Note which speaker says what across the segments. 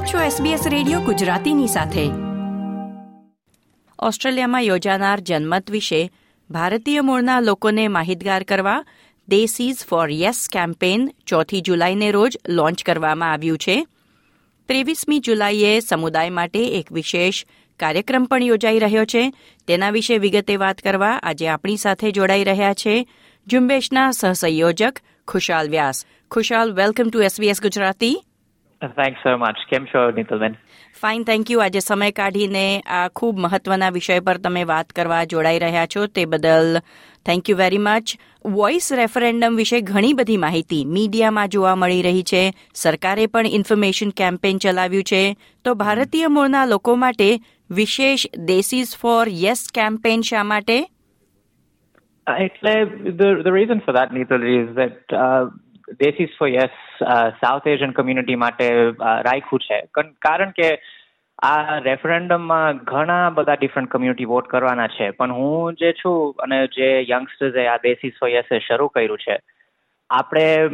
Speaker 1: આપ છો SBS radio ગુજરાતીની સાથે. ઓસ્ટ્રેલિયામાં યોજાનાર જનમત વિશે ભારતીય મૂળના લોકોને માહિતગાર કરવા દેસીઝ ફોર યસ કેમ્પેન ચોથી જુલાઈને રોજ લોન્ચ કરવામાં આવ્યું છે. ત્રેવીસમી જુલાઈએ સમુદાય માટે એક વિશેષ કાર્યક્રમ પણ યોજાઈ રહ્યો છે. તેના વિશે વિગતે વાત કરવા આજે આપણી સાથે જોડાઈ રહ્યા છે ઝુંબેશના સહસંયોજક Khushal Vyas. Khushal welcome to SBS Gujarati.
Speaker 2: Thanks so much કેમ છો નીતલબેન?
Speaker 1: ફાઇન થેન્ક યુ આજે સમય કાઢીને આ ખૂબ મહત્વના વિષય પર તમે વાત કરવા જોડાઈ રહ્યા છો તે બદલ thank you very much voice referendum વિશે ઘણી બધી માહિતી મીડિયામાં જોવા મળી રહી છે. સરકારે પણ ઇન્ફોર્મેશન કેમ્પેન ચલાવ્યું છે. તો ભારતીય મૂળના લોકો માટે વિશેષ દેસીસ ફોર યસ કેમ્પેન શા માટે?
Speaker 2: એટલે the reason for that Nital is that uh, desis for yes South Asian community માટે રાખ્યું છે. કારણ કે આ રેફરન્ડમમાં ઘણા બધા ડિફરન્ટ કમ્યુનિટી વોટ કરવાના છે. પણ હું જે છું અને જે યંગસ્ટર્સે આ દેસીસ ફોર યસે શરૂ કર્યું છે, આપણે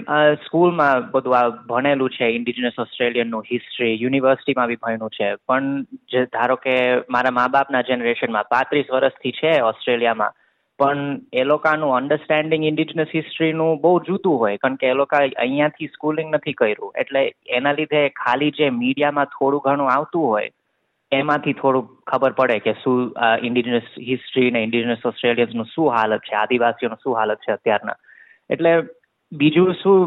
Speaker 2: સ્કૂલમાં બધું આ ભણેલું છે ઇન્ડિજિનસ ઓસ્ટ્રેલિયનનું હિસ્ટ્રી યુનિવર્સિટીમાં બી ભણ્યું છે. પણ જે ધારો કે મારા મા બાપના જનરેશનમાં પાંત્રીસ વર્ષથી છે ઓસ્ટ્રેલિયામાં પણ એ લોકોનું અન્ડરસ્ટેન્ડિંગ ઇન્ડિજિનસ હિસ્ટ્રીનું બહુ જુદું હોય, કારણ કે એ લોકો અહીંયાથી સ્કૂલિંગ નથી કર્યું. એટલે એના લીધે ખાલી જે મીડિયામાં થોડું ઘણું આવતું હોય, એમાંથી થોડું ખબર પડે કે શું ઇન્ડિજિનસ હિસ્ટ્રી ને ઇન્ડિજિનસ ઓસ્ટ્રેલિયન્સનું શું હાલત છે, આદિવાસીઓનું શું હાલત છે અત્યારના. એટલે બીજું શું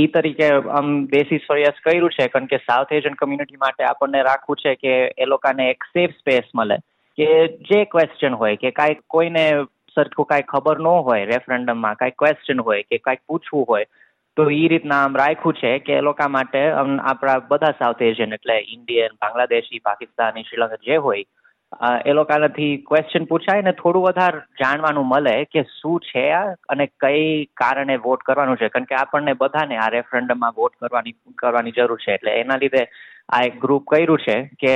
Speaker 2: એ તરીકે આમ બેસિસ પ્રયાસ કર્યું છે, કારણ કે સાઉથ એશિયન કમ્યુનિટી માટે આપણને રાખવું છે કે એ લોકોને એક સેફ સ્પેસ મળે. કે જે ક્વેશ્ચન હોય, કે કાંઈ કોઈને સરખું કાંઈ ખબર ન હોય, રેફરન્ડમમાં કાંઈ ક્વેશ્ચન હોય કે કાંઈક પૂછવું હોય, તો એ રીતના આમ રાખ્યું છે કે એ લોકો માટે આપણા બધા સાઉથ એશિયન એટલે ઇન્ડિયન બાંગ્લાદેશી, પાકિસ્તાની, શ્રીલંકા જે હોય એ લોકોનાથી ક્વેશ્ચન પૂછાય ને થોડું વધારે જાણવાનું મળે કે શું છે આ અને કઈ કારણે વોટ કરવાનું છે. કારણ કે આપણને બધાને આ રેફરન્ડમમાં વોટ કરવાની કરવાની જરૂર છે. એટલે એના લીધે આ એક ગ્રુપ કર્યું છે કે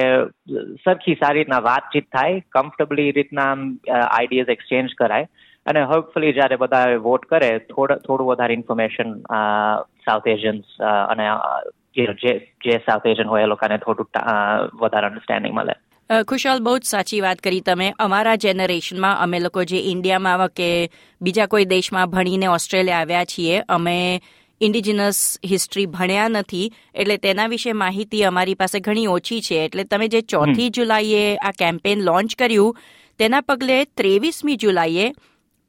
Speaker 2: સરખી સારી રીતના વાતચીત થાય કમ્ફર્ટેબલી રીતના આઈડિયાઝ એક્સચેન્જ કરાય અને હોપફુલી જ્યારે બધા વોટ કરે, થોડું થોડું વધારે ઇન્ફોર્મેશન સાઉથ એશિયન્સ અને જે જે સાઉથ એશિયન હોય એ લોકોને થોડું વધારે અન્ડરસ્ટેન્ડિંગ મળે.
Speaker 1: ખુશાલ, બહુ જ સાચી વાત કરી તમે. અમારા જનરેશનમાં અમે લોકો જે ઇન્ડિયામાં કે બીજા કોઈ દેશમાં ભણીને ઓસ્ટ્રેલિયા આવ્યા છીએ, અમે ઇન્ડિજિનસ હિસ્ટ્રી ભણ્યા નથી એટલે તેના વિશે માહિતી અમારી પાસે ઘણી ઓછી છે. એટલે તમે જે ચોથી જુલાઈએ આ કેમ્પેન લોન્ચ કર્યું તેના પગલે ત્રેવીસમી જુલાઈએ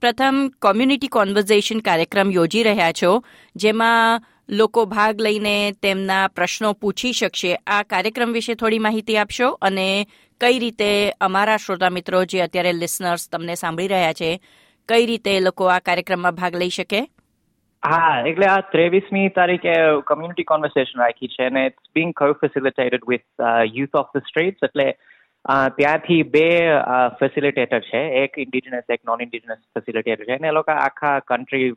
Speaker 1: પ્રથમ કોમ્યુનિટી કોન્વર્ઝેશન કાર્યક્રમ યોજી રહ્યા છો જેમાં લોકો ભાગ લઈને તેમના પ્રશ્નો પૂછી શકશે. આ કાર્યક્રમ વિશે થોડી માહિતી આપશો અને કઈ રીતે અમારા શ્રોતા મિત્રો જે અત્યારે લિસનર્સ તમને સાંભળી રહ્યા છે કઈ રીતે લોકો આ કાર્યક્રમમાં ભાગ લઈ શકે?
Speaker 2: હા, એટલે આ ત્રેવીસમી તારીખે કમ્યુનિટી કોન્વર્સેશન રાખી છે અને it's being co facilitated with youth of the streets એટલે ત્યાંથી બે ફેસિલિટેટર છે. એક ઇન્ડિજિનસ એક નોન ઇન્ડિજિનસ ફેસિલિટેટર છે. અને એ લોકો આખા કન્ટ્રી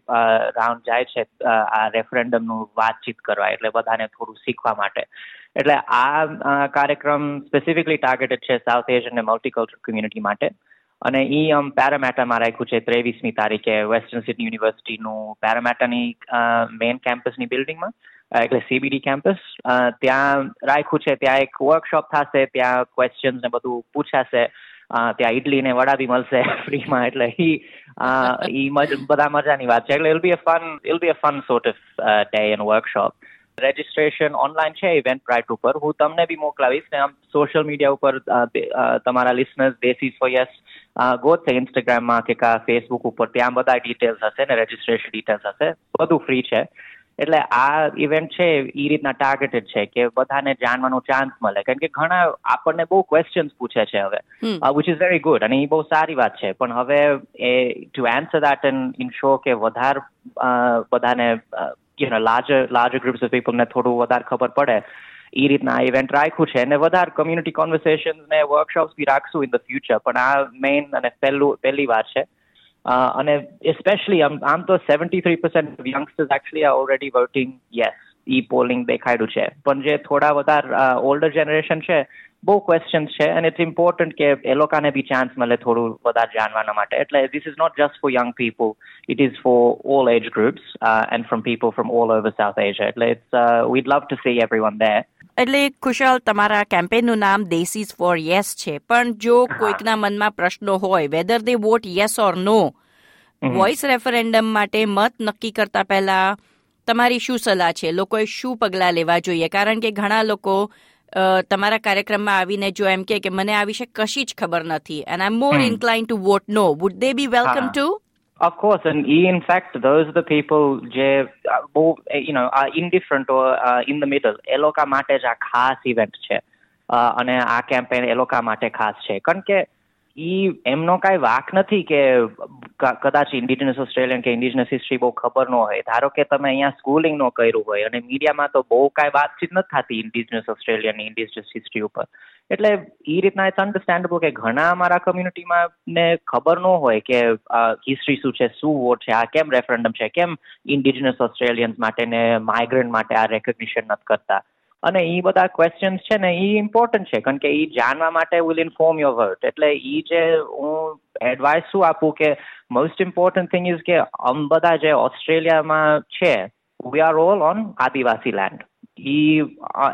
Speaker 2: રાઉન્ડ જાય છે આ રેફરેન્ડમનું વાતચીત કરવા એટલે બધાને થોડું શીખવા માટે. એટલે આ કાર્યક્રમ સ્પેસિફિકલી ટાર્ગેટેડ છે સાઉથ એશિયન અને મલ્ટીકલ્ચર કમ્યુનિટી માટે. અને એ આમ પેરામેટામાં રાખ્યું છે ત્રેવીસમી તારીખે વેસ્ટર્ન સિટી યુનિવર્સિટીનું પેરામેટાની મેઇન કેમ્પસની બિલ્ડિંગમાં એટલે સીબીડી કેમ્પસ ત્યાં રાખ્યું છે, ત્યાં એક વર્કશોપ થશે, ત્યાં ક્વેશ્ચન્સ ને બધું પૂછાશે ત્યાં ઇડલી ને વડા બી મળશે ફ્રીમાં, એટલે ઈ ઈ બધા મજાની વાત છે. એટલે I'll be a fun I'll be a fun sort of day and workshop registration online છે ઇવેન્ટ રાઇટ ઉપર. હું તમને બી મોકલાવીશ ને આમ સોશિયલ મીડિયા ઉપર તમારા લિસનર્સ બેસીસ ફોર યસ ગોતશે ઇન્સ્ટાગ્રામમાં કે કા ફેસબુક ઉપર ત્યાં બધા ડિટેલ્સ હશે ને રજીસ્ટ્રેશન ડિટેલ્સ હશે. બધું ફ્રી છે. એટલે આ ઇવેન્ટ છે એ રીતના ટાર્ગેટેડ છે કે બધાને જાણવાનો ચાન્સ મળે. કારણ કે ઘણા આપણને બહુ ક્વેશ્ચન્સ પૂછે છે હવે વિચ ઇઝ વેરી ગુડ અને એ બહુ સારી વાત છે. પણ હવે એ to answer that and show કે વધારે બધાને you know larger larger groups of પીપલને થોડું વધારે ખબર પડે. એ રીતના ઇવેન્ટ રાખ્યું છે અને વધારે કમ્યુનિટી કોન્વર્સેશન ને વર્કશોપ્સ બી રાખશું ઇન ધ ફ્યુચર પણ આ મેઇન અને પહેલું, પહેલી વાર છે. અને સ્પેશિયલી આમ આમ તો seventy three percent youngsters actually are already working yes E polling દેખાડ્યું છે. પણ જે થોડા વધારે ઓલ્ડર જનરેશન છે બહુ ક્વેશ્ચન્સ છે અને ઇટ્સ ઇમ્પોર્ટન્ટ કે એ લોકોને બી ચાન્સ મળે થોડું વધારે જાણવાના માટે. એટલે this is not just for young people it is for all age groups and from people from all over South Asia એટલે it's we'd love to see every one there
Speaker 1: એટલે ખુશાલ તમારા કેમ્પેનનું નામ દેસીસ ફોર યસ છે. પણ જો કોઈકના મનમાં પ્રશ્નો હોય whether they vote yes or no voice referendum માટે મત નક્કી કરતા પહેલા તમારી શું સલાહ છે? લોકોએ શું પગલાં લેવા જોઈએ? કારણ કે ઘણા લોકો તમારા કાર્યક્રમમાં આવીને જો એમ કે મને આ વિશે કશી જ ખબર નથી and I more inclined to vote no would they be welcome to
Speaker 2: Of course, and in fact, those are the people જે બહુ you know are indifferent or uh, in the middle. એ લોકો માટે જ આ ખાસ ઇવેન્ટ છે. અને આ કેમ્પેન એ લોકો માટે ખાસ છે. કારણ કે ઈ એમનો કાંઈ વાક નથી કે કદાચ ઇન્ડિજિનસ ઓસ્ટ્રેલિયન કે ઇન્ડિજિનસ હિસ્ટ્રી બહુ ખબર ન હોય. ધારો કે તમે અહીંયા સ્કૂલિંગ નો કર્યું હોય અને મીડિયામાં તો બહુ કાંઈ વાતચીત નથી થતી ઇન્ડિજિનસ ઓસ્ટ્રેલિયન ઇન્ડિજિનસ હિસ્ટ્રી ઉપર. એટલે એ રીતના ઇટ્સ અન્ડરસ્ટેન્ડેબલ કે ઘણા અમારા કમ્યુનિટીમાં ને ખબર ન હોય કે હિસ્ટ્રી શું છે, શું વોટ છે, આ કેમ રેફરન્ડમ છે, કેમ ઇન્ડિજિનસ ઓસ્ટ્રેલિયન્સ માટે ને માઇગ્રન્ટ માટે આ રેકોગ્નિશન નથી કરતા. અને એ બધા ક્વેશ્ચન્સ છે ને એ ઇમ્પોર્ટન્ટ છે. કારણ કે એ જાણવા માટે વિલ ઇન્ફોર્મ યોર વર્ટ એટલે એ જે હું એડવાઇસ શું આપું કે મોસ્ટ ઇમ્પોર્ટન્ટ થિંગ ઇઝ કે અમ બધા જે ઓસ્ટ્રેલિયામાં છે we are all on adivasi land ઈ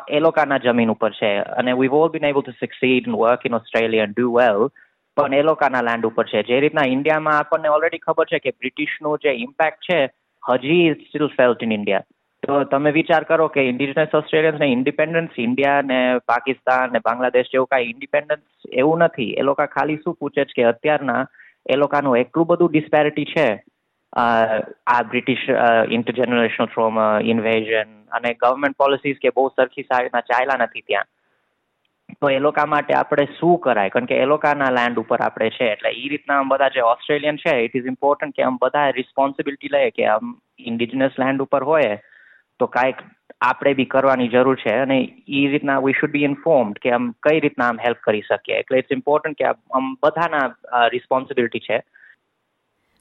Speaker 2: એ લોકોના જમીન ઉપર છે. અને we will be able to succeed in work in Australia and do well પણ એ લોકોના લેન્ડ ઉપર છે. જે રીતના ઇન્ડિયામાં આપણને ઓલરેડી ખબર છે કે બ્રિટિશનું જે ઇમ્પેક્ટ છે, હજી સ્ટીલ ફેલ્ટ ઇન ઇન્ડિયા તો તમે વિચાર કરો કે ઇન્ડિજિનસ ઓસ્ટ્રેલિયન્સ ને ઇન્ડિપેન્ડન્સ ઇન્ડિયા ને પાકિસ્તાન ને બાંગ્લાદેશ જેવું કાંઈ ઇન્ડિપેન્ડન્સ એવું નથી. એ લોકો ખાલી શું પૂછે છે કે અત્યારના એ લોકોનું એટલું બધું ડિસ્પેરિટી છે આ બ્રિટિશ ઇન્ટરજનરેશનલ ટ્રોમા ઇન્વેઝન અને ગવર્મેન્ટ પોલિસીઝ કે બહુ સરખી સાઈડના ચાલ્યા નથી ત્યાં. તો એ લોકો માટે આપણે શું કરાય? કારણ કે એ લોકોના લેન્ડ ઉપર આપણે છે. એટલે એ રીતના બધા જે ઓસ્ટ્રેલિયન છે ઇટ ઇઝ ઇમ્પોર્ટન્ટ કે આમ બધા રિસ્પોન્સિબિલિટી લઈએ કે આમ ઇન્ડિજિનસ લેન્ડ ઉપર હોય. તો કાંઈક આપણે બી કરવાની જરૂર છે અને એ રીતના વી શુડ બી ઇન્ફોર્મ્ડ કે આમ કઈ રીતના આમ હેલ્પ કરી શકીએ. એટલે ઇટ્સ ઇમ્પોર્ટન્ટ કે આમ બધાના રિસ્પોન્સિબિલિટી છે.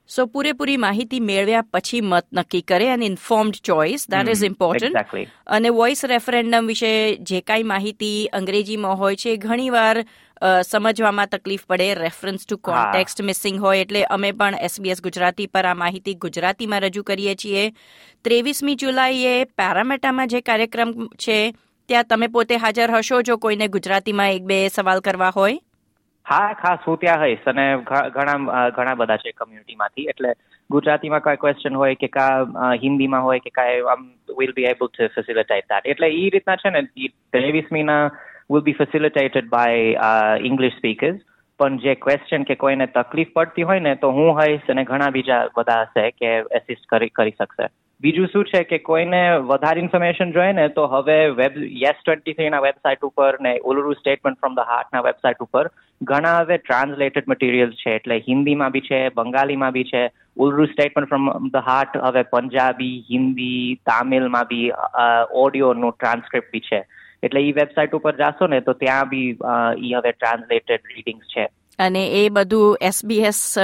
Speaker 1: સો પૂરેપૂરી માહિતી મેળવ્યા પછી મત નક્કી કરે અને informed choice that is important અને વોઇસ રેફરેન્ડમ વિશે જે કાંઈ માહિતી અંગ્રેજીમાં હોય છે ઘણીવાર સમજવામાં તકલીફ પડે રેફરન્સ ટુ કોન્ટેક્સ્ટ મિસિંગ હોય એટલે અમે પણ એસબીએસ ગુજરાતી પર આ માહિતી ગુજરાતીમાં રજૂ કરીએ છીએ ત્રેવીસમી જુલાઈએ પેરામેટામાં જે કાર્યક્રમ છે ત્યાં તમે પોતે હાજર હશો જો કોઈને ગુજરાતીમાં એક બે સવાલ કરવા હોય
Speaker 2: હા, ખાસ હું ત્યાં હઈશ અને ઘણા ઘણા બધા છે કમ્યુનિટીમાંથી એટલે ગુજરાતીમાં કાંઈ ક્વેશ્ચન હોય કે કા હિન્દીમાં હોય કે કાંઈ, આમ will be able to facilitate that એટલે એ રીતના છે ને ત્રેવીસમીના will be facilitated by English speakers. પણ જે ક્વેશ્ચન કે કોઈને તકલીફ પડતી હોય ને, તો હું હઈશ અને ઘણા બીજા બધા હશે કે એસિસ્ટ કરી કરી શકશે. બીજું શું છે કે કોઈને વધારે ઇન્ફોર્મેશન જોઈએ ને, તો હવે વેબ યસ ટ્વેન્ટી થ્રીના વેબસાઇટ ઉપર ને ઓલુરુ સ્ટેટમેન્ટ ફ્રોમ ધ હાર્ટના વેબસાઇટ ઉપર ઘણા હવે ટ્રાન્સલેટેડ મટીરિયલ છે. એટલે હિન્દીમાં બી છે, બંગાળીમાં બી છે. Uluru statement from the heart હવે પંજાબી, હિન્દી, તામિલમાં બી ઓડિયોનું ટ્રાન્સક્રિપ્ટ બી છે. એટલે એ વેબસાઇટ ઉપર જાશો ને, તો ત્યાં બી ઈ હવે ટ્રાન્સલેટેડ રીડિંગ્સ છે.
Speaker 1: અને એ બધું એસબીએસ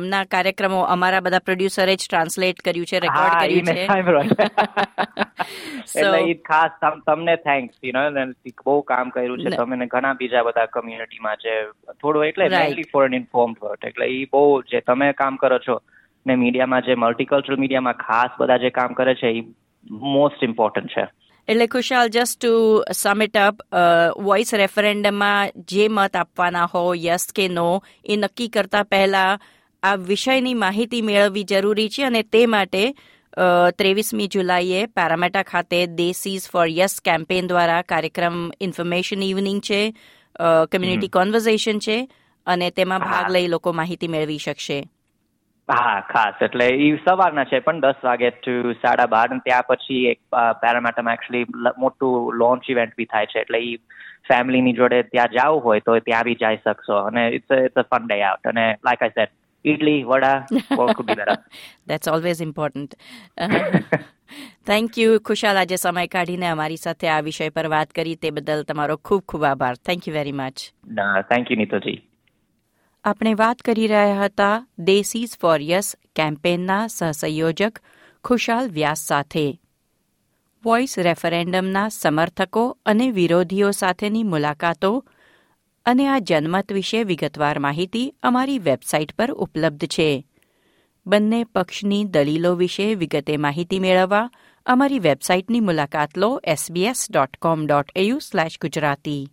Speaker 1: ના કાર્યક્રમો અમારા બધા પ્રોડ્યુસરે જ ટ્રાન્સલેટ કર્યું છે રેકોર્ડ કર્યું છે.
Speaker 2: એટલે ખાસ તમને થેન્ક્સ યુ નો બહુ કામ કર્યું છે તમે ઘણા બીજા બધા કમ્યુનિટીમાં છે થોડું એટલે મેનલી ફોર એન ઇન્ફોર્મ્ડ વર્ટ એટલે એ બહુ જે તમે કામ કરો છો ને મીડિયામાં જે મલ્ટીકલ્ચરલ મીડિયામાં ખાસ બધા જે કામ કરે છે એ મોસ્ટ ઇમ્પોર્ટન્ટ છે.
Speaker 1: એટલે Khushal just to sum it up voice રેફરેન્ડમમાં જે મત આપવાના હો યસ કે નો એ નક્કી કરતા પહેલા આ વિષયની માહિતી મેળવવી જરૂરી છે અને તે માટે ત્રેવીસમી જુલાઈએ પેરામેટા ખાતે દેસીઝ ફોર યસ કેમ્પેન દ્વારા કાર્યક્રમ ઇન્ફોર્મેશન ઇવનિંગ છે કમ્યુનિટી કોન્વર્ઝેશન છે અને તેમાં ભાગ લઈ લોકો માહિતી મેળવી શકશે.
Speaker 2: હા ખાસ. એટલે એ સવારના છે પણ દસ વાગે ટુ સાડા બાર. ત્યાં પછી એક પેરામેટામાં એકચ્યુઅલી મોટું લોન્ચ ઇવેન્ટ બી થાય છે. એટલે એ ફેમિલીની જોડે ત્યાં જવું હોય તો ત્યાં બી જઈ શકશો. અને it's it's a fun day out અને like I said idli vada
Speaker 1: that's always important thank you Khushal. આજે સમય કાઢીને અમારી સાથે આ વિષય પર વાત કરી. તે બદલ તમારો ખૂબ ખૂબ આભાર. Thank you very much
Speaker 2: thank you Neetuji.
Speaker 1: આપણે વાત કરી રહ્યા હતા દેસીઝ ફોર યસ કેમ્પેનના સહસંયોજક ખુશાલ વ્યાસ સાથે. વોઇસ રેફરેન્ડમના સમર્થકો અને વિરોધીઓ સાથેની મુલાકાતો અને આ જનમત વિશે વિગતવાર માહિતી અમારી વેબસાઇટ પર ઉપલબ્ધ છે. બંને પક્ષની દલીલો વિશે વિગતે માહિતી મેળવવા અમારી વેબસાઇટની મુલાકાત લો SBS dot com dot AU slash Gujarati.